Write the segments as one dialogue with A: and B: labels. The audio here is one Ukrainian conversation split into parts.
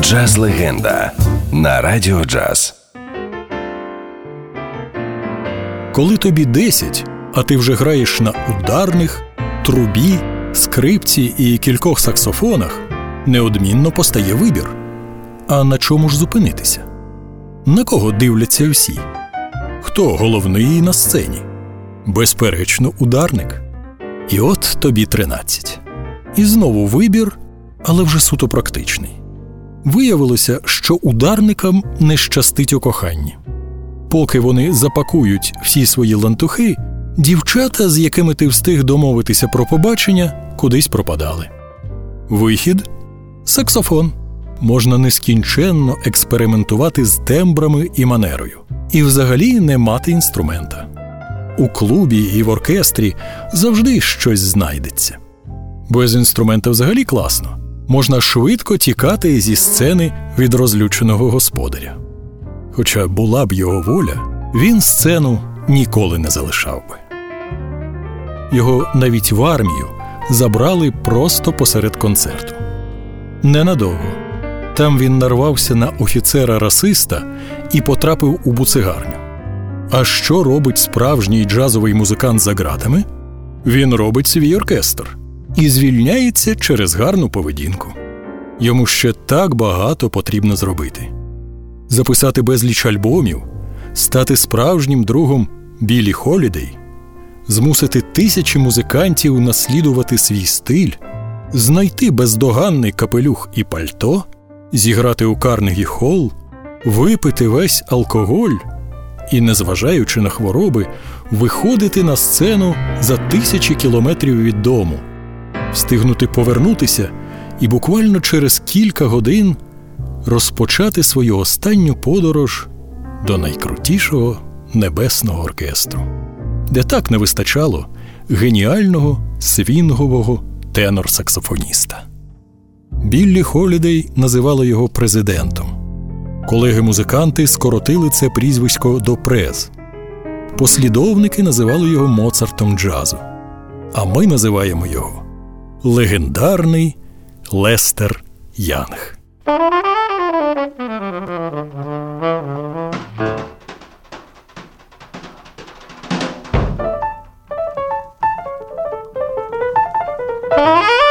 A: Джаз легенда на радіо джаз.
B: Коли тобі 10, а ти вже граєш на ударних, трубі, скрипці і кількох саксофонах, неодмінно постає вибір. А на чому ж зупинитися? На кого дивляться всі? Хто головний на сцені? Безперечно, ударник. І от тобі 13. І знову вибір, але вже суто практичний. Виявилося, що ударникам не щастить у коханні. Поки вони запакують всі свої лантухи, дівчата, з якими ти встиг домовитися про побачення, кудись пропадали. Вихід саксофон. Можна нескінченно експериментувати з тембрами і манерою, і взагалі не мати інструмента. У клубі і в оркестрі завжди щось знайдеться. Без інструмента взагалі класно можна швидко тікати зі сцени від розлюченого господаря. Хоча була б його воля, він сцену ніколи не залишав би. Його навіть в армію забрали просто посеред концерту. Ненадовго. Там він нарвався на офіцера расиста і потрапив у буцегарню. А що робить справжній джазовий музикант за ґратами? Він робить свій оркестр і звільняється через гарну поведінку. Йому ще так багато потрібно зробити записати безліч альбомів, стати справжнім другом Білі Холідей, змусити тисячі музикантів наслідувати свій стиль, знайти бездоганний капелюх і пальто, зіграти у Карнегі Холл, випити весь алкоголь і, незважаючи на хвороби, виходити на сцену за тисячі кілометрів від дому встигнути повернутися і буквально через кілька годин розпочати свою останню подорож до найкрутішого небесного оркестру, де так не вистачало геніального свінгового тенор-саксофоніста. Біллі Холідей називали його президентом. Колеги-музиканти скоротили це прізвисько до през. Послідовники називали його Моцартом джазу. А ми називаємо його легендарний Лестер Янг. Ah!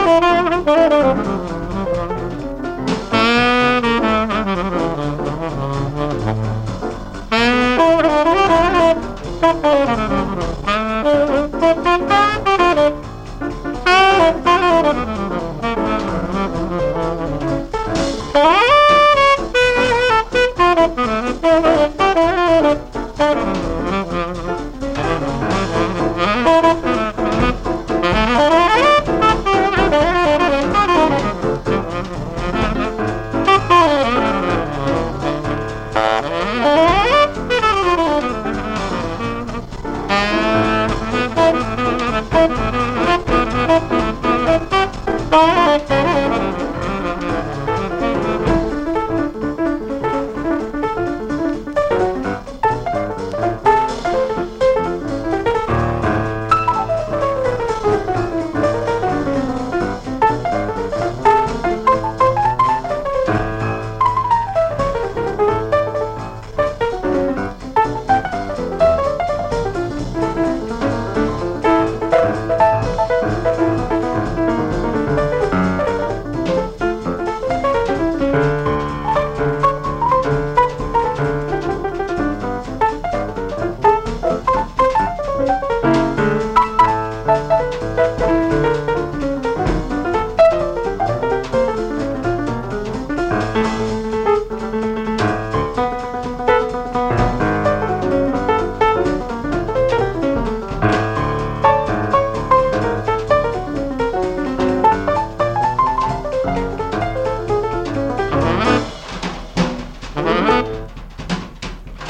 A: Oh,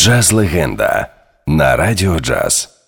A: Джаз легенда на радіо джаз.